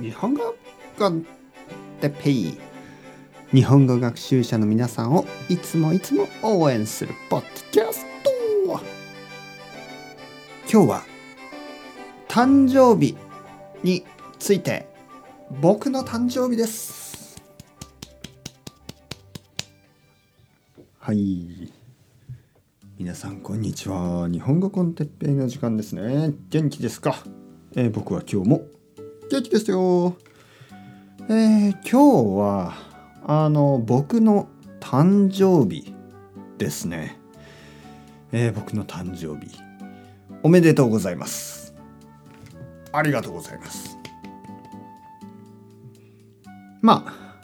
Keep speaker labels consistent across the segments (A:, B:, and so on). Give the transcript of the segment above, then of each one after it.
A: 日本語コンテペイ日本語学習者の皆さんをいつもいつも応援するポッドキャスト。今日は誕生日について僕の誕生日です。はい。皆さんこんにちは。日本語コンテッペイの時間ですね。元気ですか、えー僕は今日も元気ですよ。えー今日はあの僕の誕生日ですね。えー僕の誕生日。おめでとうございます。ありがとうございます。まあ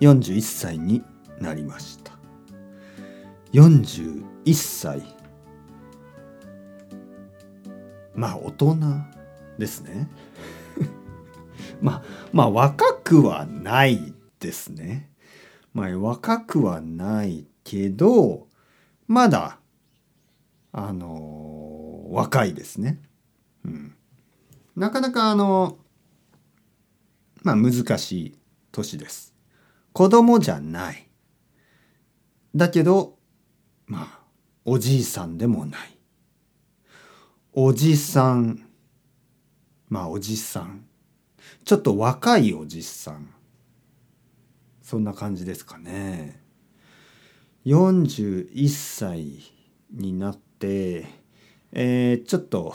A: 41歳になりました。41歳。まあ大人ですね。まあまあ若くはないですね。まあ若くはないけどまだあの若いですね。うん。なかなかあのまあ難しい年です。子供じゃない。だけどまあおじいさんでもない。おじさんまあおじさんちょっと若いおじさん。そんな感じですかね。41歳になってえーちょっと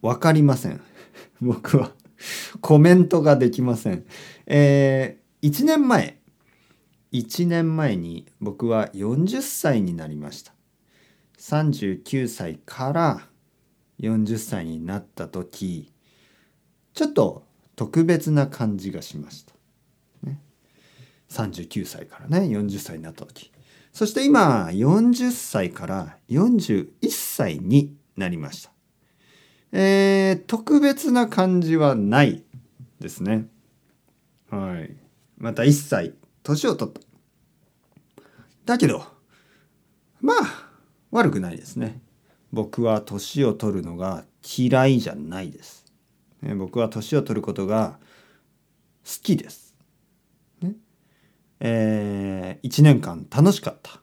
A: 分かりません。僕は。コメントができません。えー、1年前。1年前に僕は40歳になりました。39歳から40歳になった時ちょっと特別な感じがしました、ね、39歳からね40歳になった時。そして今40歳から41歳になりました。えー、特別な感じはないですね。はい。また1歳年を取った。だけどまあ悪くないですね。僕は年を取るのが嫌いじゃないです、ね僕は年を取ることが好きです、ね。えー、1年間楽しかった。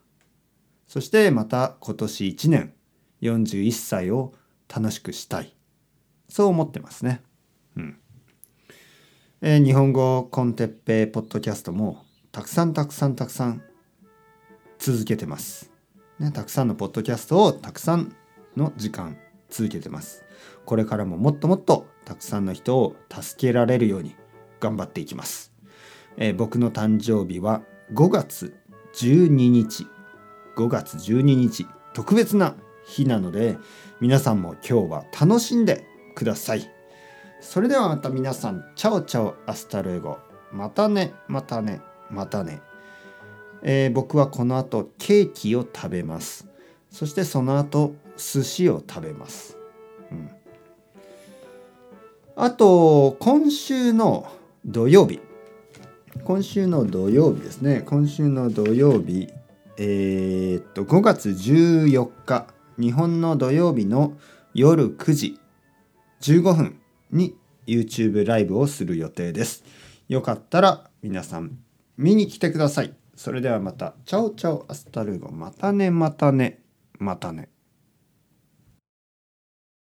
A: そしてまた今年1年41歳を楽しくしたい。そう思ってますね。うん。えー日本語コンテッペイポッドキャストもたくさんたくさんたくさん続けてます、ね、たくさんのポッドキャストをたくさんの時間続けてます。これからももっともっとたくさんの人を助けられるように頑張っていきます、えー僕の誕生日は5月12日。5月12日。特別な日なので皆さんも今日は楽しんでください。それではまた皆さん chao chao hasta luego。またねまたねまたね、えー僕はこの後ケーキを食べます。そしてその後寿司を食べます、うん、あと今週の土曜日今週の土曜日ですね今週の土曜日えーっと5月14日日本の土曜日の夜9時15分に YouTube ライブをする予定です。よかったら皆さん見に来てください。それではまた。 chao chao hasta luego。またねまたねまたね。